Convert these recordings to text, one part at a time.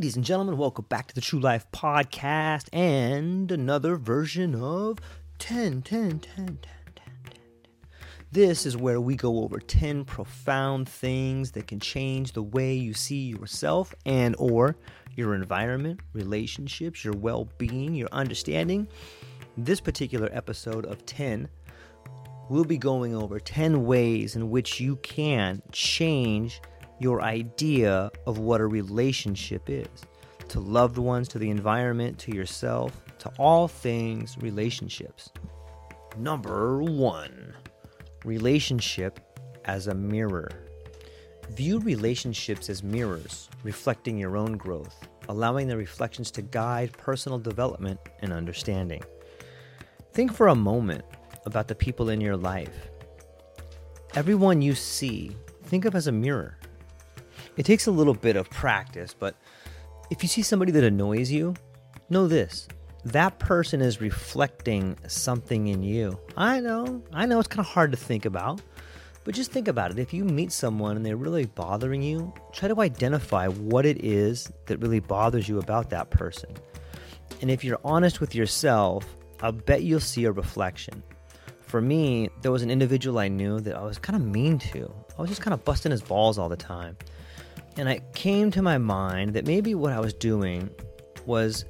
Ladies and gentlemen, welcome back to the True Life Podcast and another version of 10, 10, 10, 10, 10, 10. This is where we go over 10 profound things that can change the way you see yourself and or your environment, relationships, your well-being, your understanding. This particular episode of 10 we'll be going over 10 ways in which you can change your idea of what a relationship is to loved ones, to the environment, to yourself, to all things relationships. Number one, relationship as a mirror. View relationships as mirrors, reflecting your own growth, allowing the reflections to guide personal development and understanding. Think for a moment about the people in your life. Everyone you see, think of as a mirror. It takes a little bit of practice, but if you see somebody that annoys you, know this that person is reflecting something in you. I know, I know it's kind of hard to think about, but just think about it. If you meet someone and they're really bothering you, try to identify what it is that really bothers you about that person. And if you're honest with yourself, I'll bet you'll see a reflection. For me, there was an individual I knew that I was kind of mean to. I was just kind of busting his balls all the time. And it came to my mind that maybe what I was doing was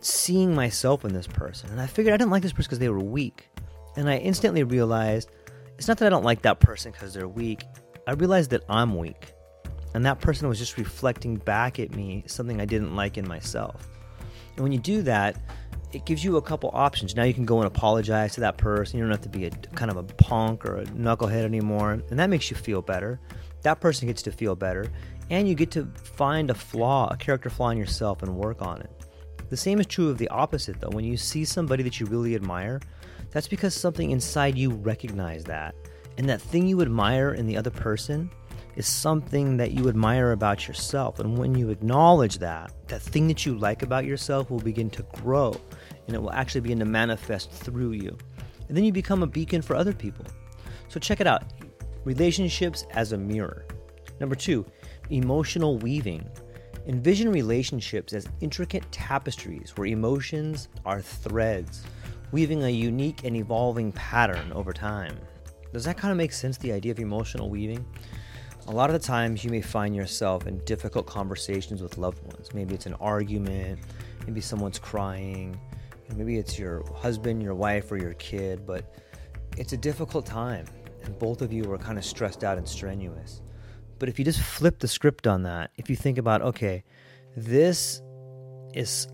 seeing myself in this person. And I figured I didn't like this person because they were weak. And I instantly realized it's not that I don't like that person because they're weak. I realized that I'm weak. And that person was just reflecting back at me something I didn't like in myself. And when you do that, it gives you a couple options. Now you can go and apologize to that person. You don't have to be a kind of a punk or a knucklehead anymore. And that makes you feel better. That person gets to feel better. And you get to find a flaw, a character flaw in yourself and work on it. The same is true of the opposite, though. When you see somebody that you really admire, that's because something inside you recognizes that. And that thing you admire in the other person is something that you admire about yourself. And when you acknowledge that, that thing that you like about yourself will begin to grow and it will actually begin to manifest through you. And then you become a beacon for other people. So check it out relationships as a mirror. Number two, emotional weaving. Envision relationships as intricate tapestries where emotions are threads, weaving a unique and evolving pattern over time. Does that kind of make sense, the idea of emotional weaving? A lot of the times you may find yourself in difficult conversations with loved ones. Maybe it's an argument, maybe someone's crying, maybe it's your husband, your wife, or your kid, but it's a difficult time, and both of you are kind of stressed out and strenuous. But if you just flip the script on that, if you think about, okay, this is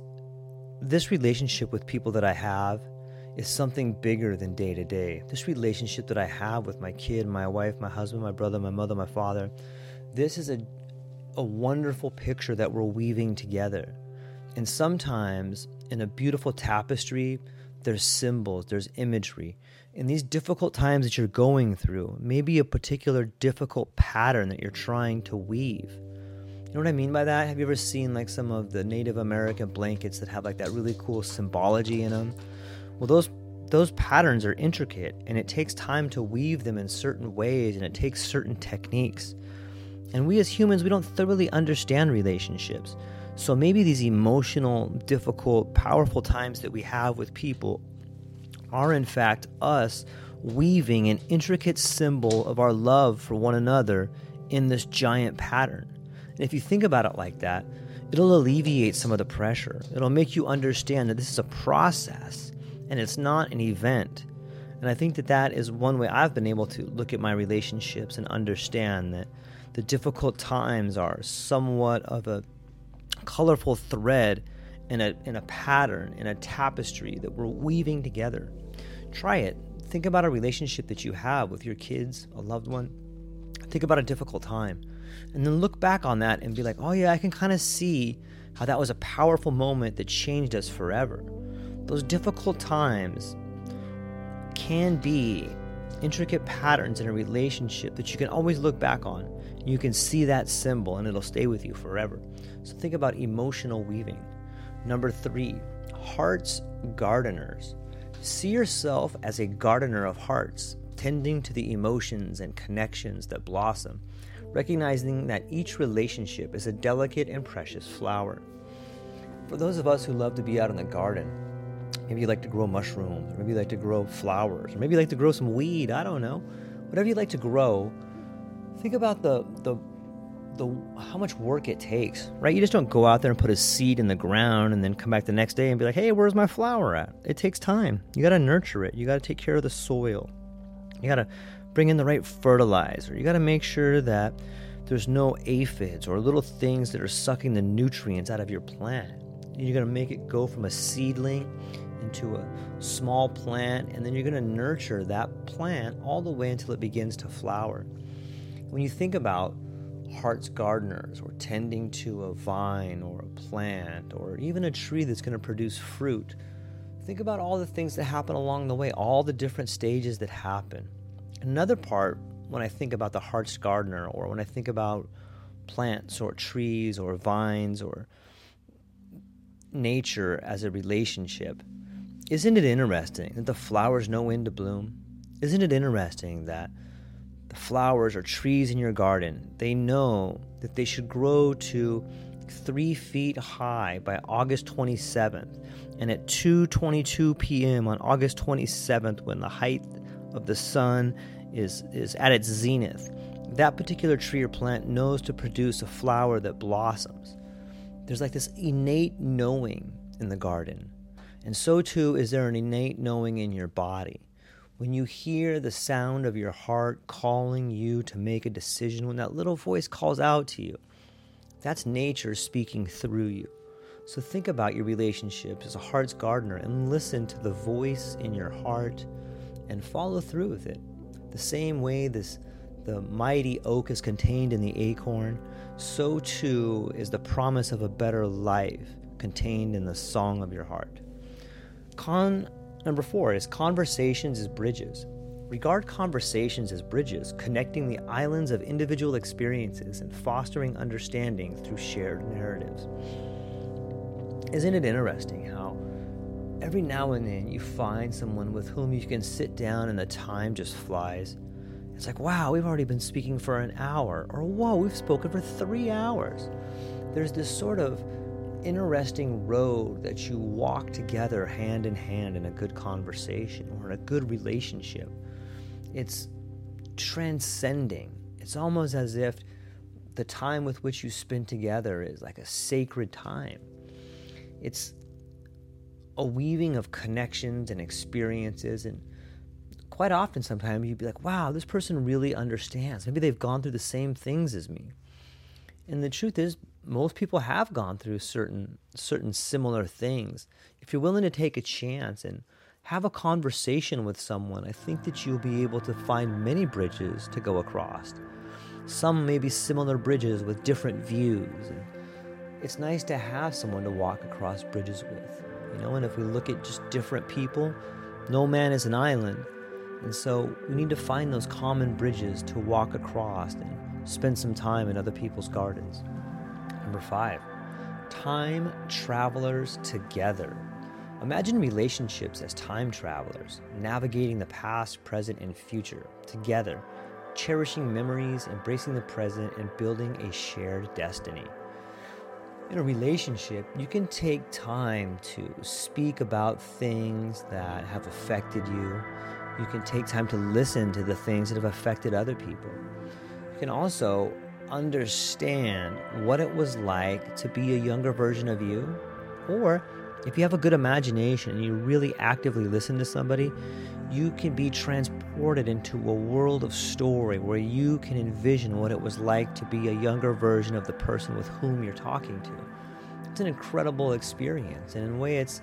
this relationship with people that I have is something bigger than day to day. This relationship that I have with my kid, my wife, my husband, my brother, my mother, my father, this is a, a wonderful picture that we're weaving together. And sometimes in a beautiful tapestry, there's symbols, there's imagery. In these difficult times that you're going through, maybe a particular difficult pattern that you're trying to weave. You know what I mean by that? Have you ever seen like some of the Native American blankets that have like that really cool symbology in them? Well, those those patterns are intricate and it takes time to weave them in certain ways and it takes certain techniques. And we as humans, we don't thoroughly understand relationships. So maybe these emotional, difficult, powerful times that we have with people are in fact us weaving an intricate symbol of our love for one another in this giant pattern. And if you think about it like that, it'll alleviate some of the pressure. It'll make you understand that this is a process and it's not an event. And I think that that is one way I've been able to look at my relationships and understand that the difficult times are somewhat of a colorful thread in a, in a pattern, in a tapestry that we're weaving together. Try it. Think about a relationship that you have with your kids, a loved one. Think about a difficult time. And then look back on that and be like, oh, yeah, I can kind of see how that was a powerful moment that changed us forever. Those difficult times can be intricate patterns in a relationship that you can always look back on. You can see that symbol and it'll stay with you forever. So think about emotional weaving. Number three, hearts gardeners. See yourself as a gardener of hearts, tending to the emotions and connections that blossom, recognizing that each relationship is a delicate and precious flower. For those of us who love to be out in the garden, maybe you like to grow mushrooms, or maybe you like to grow flowers, or maybe you like to grow some weed, I don't know. Whatever you like to grow, think about the, the the how much work it takes, right? You just don't go out there and put a seed in the ground and then come back the next day and be like, "Hey, where's my flower at?" It takes time. You got to nurture it. You got to take care of the soil. You got to bring in the right fertilizer. You got to make sure that there's no aphids or little things that are sucking the nutrients out of your plant. You're going to make it go from a seedling into a small plant and then you're going to nurture that plant all the way until it begins to flower. When you think about heart's gardeners or tending to a vine or a plant or even a tree that's going to produce fruit. Think about all the things that happen along the way, all the different stages that happen. Another part, when I think about the heart's gardener or when I think about plants or trees or vines or nature as a relationship, isn't it interesting that the flowers know when to bloom? Isn't it interesting that the flowers or trees in your garden, they know that they should grow to three feet high by August 27th. And at 2:22 p.m. on August 27th, when the height of the sun is, is at its zenith, that particular tree or plant knows to produce a flower that blossoms. There's like this innate knowing in the garden. And so too is there an innate knowing in your body when you hear the sound of your heart calling you to make a decision, when that little voice calls out to you, that's nature speaking through you. So think about your relationship as a heart's gardener and listen to the voice in your heart and follow through with it. The same way this the mighty oak is contained in the acorn, so too is the promise of a better life contained in the song of your heart. Con Number four is conversations as bridges. Regard conversations as bridges, connecting the islands of individual experiences and fostering understanding through shared narratives. Isn't it interesting how every now and then you find someone with whom you can sit down and the time just flies? It's like, wow, we've already been speaking for an hour, or whoa, we've spoken for three hours. There's this sort of interesting road that you walk together hand in hand in a good conversation or in a good relationship. It's transcending. It's almost as if the time with which you spend together is like a sacred time. It's a weaving of connections and experiences and quite often sometimes you'd be like wow this person really understands maybe they've gone through the same things as me and the truth is most people have gone through certain certain similar things. If you're willing to take a chance and have a conversation with someone, I think that you'll be able to find many bridges to go across. Some may be similar bridges with different views. And it's nice to have someone to walk across bridges with. You know, and if we look at just different people, no man is an island. And so we need to find those common bridges to walk across and spend some time in other people's gardens. Number five, time travelers together. Imagine relationships as time travelers, navigating the past, present, and future together, cherishing memories, embracing the present, and building a shared destiny. In a relationship, you can take time to speak about things that have affected you. You can take time to listen to the things that have affected other people. You can also understand what it was like to be a younger version of you or if you have a good imagination and you really actively listen to somebody, you can be transported into a world of story where you can envision what it was like to be a younger version of the person with whom you're talking to. It's an incredible experience, and in a way, it's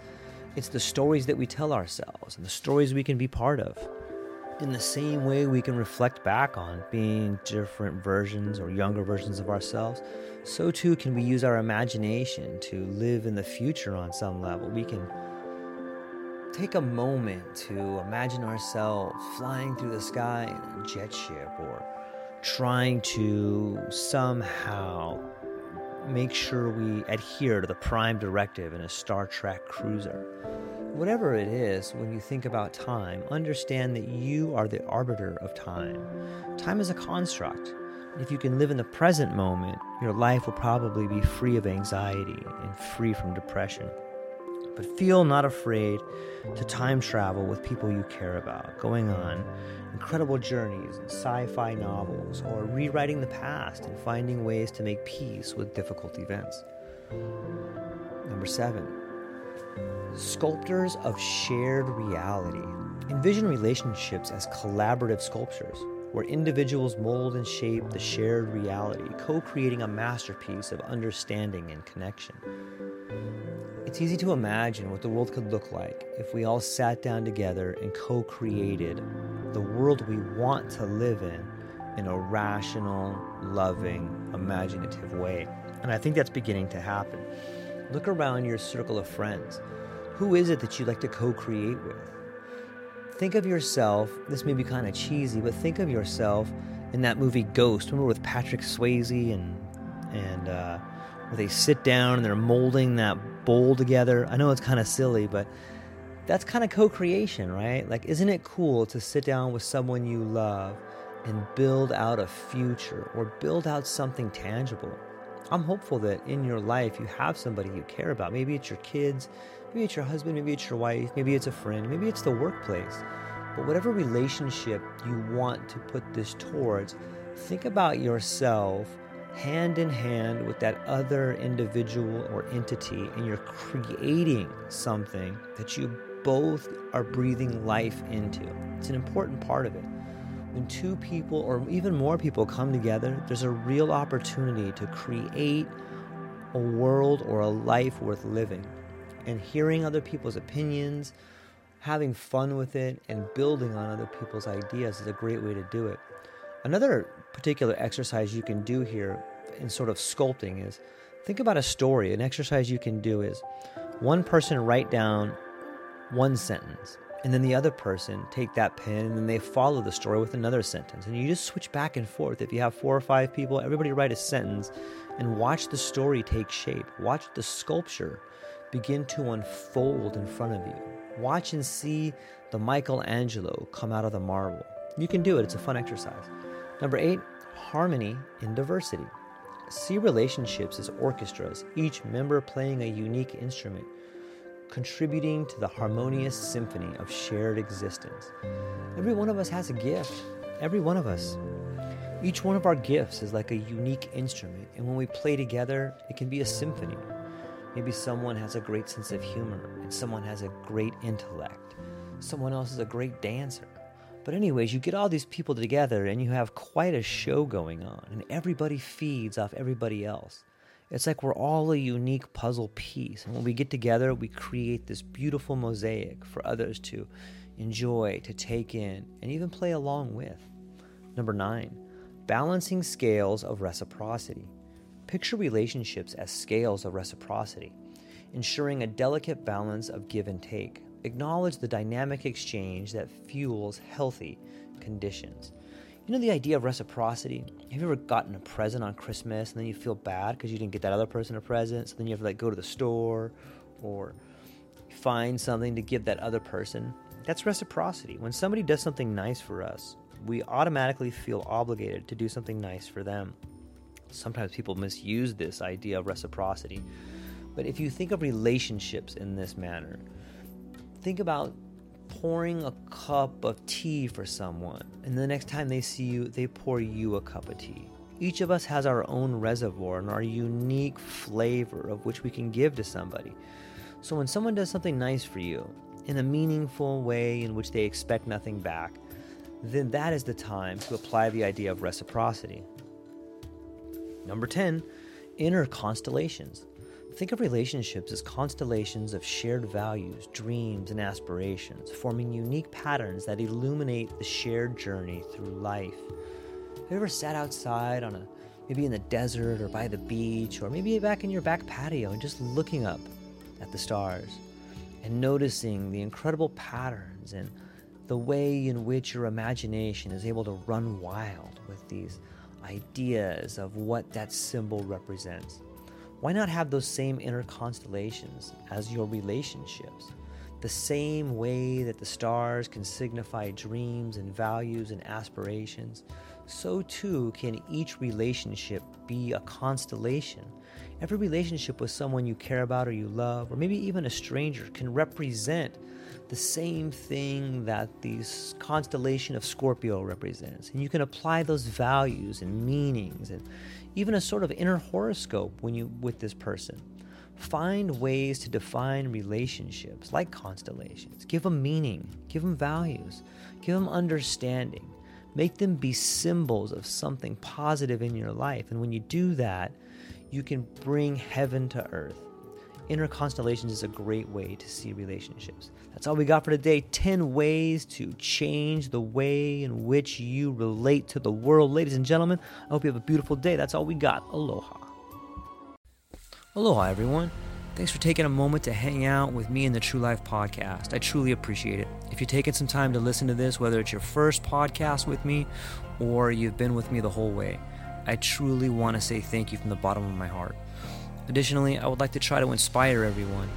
it's the stories that we tell ourselves and the stories we can be part of. In the same way, we can reflect back on being different versions or younger versions of ourselves so too can we use our imagination to live in the future on some level. We can take a moment to imagine ourselves flying through the sky in a jet ship or trying to somehow make sure we adhere to the prime directive in a Star Trek cruiser. Whatever it is, when you think about time, understand that you are the arbiter of time. Time is a construct. If you can live in the present moment, your life will probably be free of anxiety and free from depression. But feel not afraid to time travel with people you care about, going on incredible journeys in sci fi novels, or rewriting the past and finding ways to make peace with difficult events. Number seven, sculptors of shared reality. Envision relationships as collaborative sculptures where individuals mold and shape the shared reality, co creating a masterpiece of understanding and connection. It's easy to imagine what the world could look like if we all sat down together and co created the world we want to live in in a rational, loving, imaginative way. And I think that's beginning to happen. Look around your circle of friends. Who is it that you'd like to co create with? think of yourself, this may be kind of cheesy, but think of yourself in that movie Ghost. Remember with Patrick Swayze and and uh, where they sit down and they're molding that bowl together. I know it's kind of silly, but that's kind of co-creation, right? Like, isn't it cool to sit down with someone you love and build out a future or build out something tangible? I'm hopeful that in your life you have somebody you care about. Maybe it's your kids, Maybe it's your husband, maybe it's your wife, maybe it's a friend, maybe it's the workplace. But whatever relationship you want to put this towards, think about yourself hand in hand with that other individual or entity, and you're creating something that you both are breathing life into. It's an important part of it. When two people or even more people come together, there's a real opportunity to create a world or a life worth living and hearing other people's opinions, having fun with it, and building on other people's ideas is a great way to do it. Another particular exercise you can do here in sort of sculpting is think about a story. An exercise you can do is one person write down one sentence and then the other person take that pen and then they follow the story with another sentence and you just switch back and forth if you have four or five people everybody write a sentence and watch the story take shape watch the sculpture begin to unfold in front of you. Watch and see the Michelangelo come out of the marble. You can do it, it's a fun exercise. Number eight, harmony in diversity. See relationships as orchestras, each member playing a unique instrument, contributing to the harmonious symphony of shared existence. Every one of us has a gift. Every one of us. Each one of our gifts is like a unique instrument, and when we play together, it can be a symphony. Maybe someone has a great sense of humor and someone has a great intellect. Someone else is a great dancer. But, anyways, you get all these people together and you have quite a show going on, and everybody feeds off everybody else. It's like we're all a unique puzzle piece. And when we get together, we create this beautiful mosaic for others to enjoy, to take in, and even play along with. Number nine, balancing scales of reciprocity. Picture relationships as scales of reciprocity. ensuring a delicate balance of give and take. Acknowledge the dynamic exchange that fuels healthy conditions. You know the idea of reciprocity? Have you ever gotten a present on Christmas and then you feel bad because you didn't get that other person a present? So then you have to like go to the store or find something to give that other person. That's reciprocity. When somebody does something nice for us, we automatically feel obligated to do something nice for them. Sometimes people misuse this idea of reciprocity. But if you think of relationships in this manner, think about pouring a cup of tea for someone, and the next time they see you, they pour you a cup of tea. Each of us has our own reservoir and our unique flavor of which we can give to somebody. So when someone does something nice for you in a meaningful way in which they expect nothing back, then that is the time to apply the idea of reciprocity. Number 10, inner constellations. Think of relationships as constellations of shared values, dreams, and aspirations, forming unique patterns that illuminate the shared journey through life. Have you ever sat outside on a maybe in the desert or by the beach or maybe back in your back patio and just looking up at the stars and noticing the incredible patterns and the way in which your imagination is able to run wild with these ideas of what that symbol represents. Why not have those same inner constellations as your relationships? The same way that the stars can signify dreams and values and aspirations, so too can each relationship be a constellation. Every relationship with someone you care about or you love, or maybe even a stranger, can represent the same thing that the constellation of Scorpio represents. And you can apply those values and meanings and even a sort of inner horoscope when you with this person. Find ways to define relationships like constellations. Give them meaning, give them values, give them understanding. Make them be symbols of something positive in your life. And when you do that, you can bring heaven to earth. Inner constellations is a great way to see relationships. That's all we got for today 10 ways to change the way in which you relate to the world. Ladies and gentlemen, I hope you have a beautiful day. That's all we got. Aloha. Aloha, everyone. Thanks for taking a moment to hang out with me in the True Life podcast. I truly appreciate it. If you're taking some time to listen to this, whether it's your first podcast with me or you've been with me the whole way, I truly want to say thank you from the bottom of my heart. Additionally, I would like to try to inspire everyone.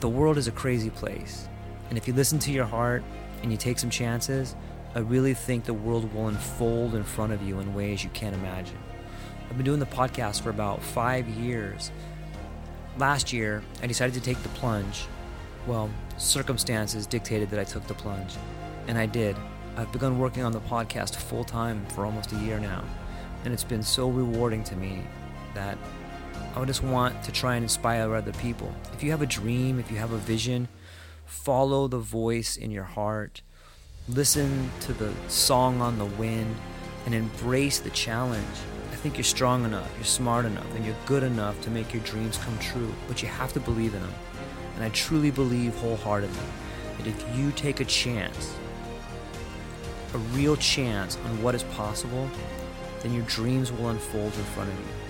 The world is a crazy place, and if you listen to your heart and you take some chances, I really think the world will unfold in front of you in ways you can't imagine. I've been doing the podcast for about five years. Last year, I decided to take the plunge. Well, circumstances dictated that I took the plunge, and I did. I've begun working on the podcast full time for almost a year now, and it's been so rewarding to me that I would just want to try and inspire other people. If you have a dream, if you have a vision, follow the voice in your heart. Listen to the song on the wind and embrace the challenge. I think you're strong enough, you're smart enough, and you're good enough to make your dreams come true, but you have to believe in them. And I truly believe wholeheartedly that if you take a chance, a real chance on what is possible, then your dreams will unfold in front of you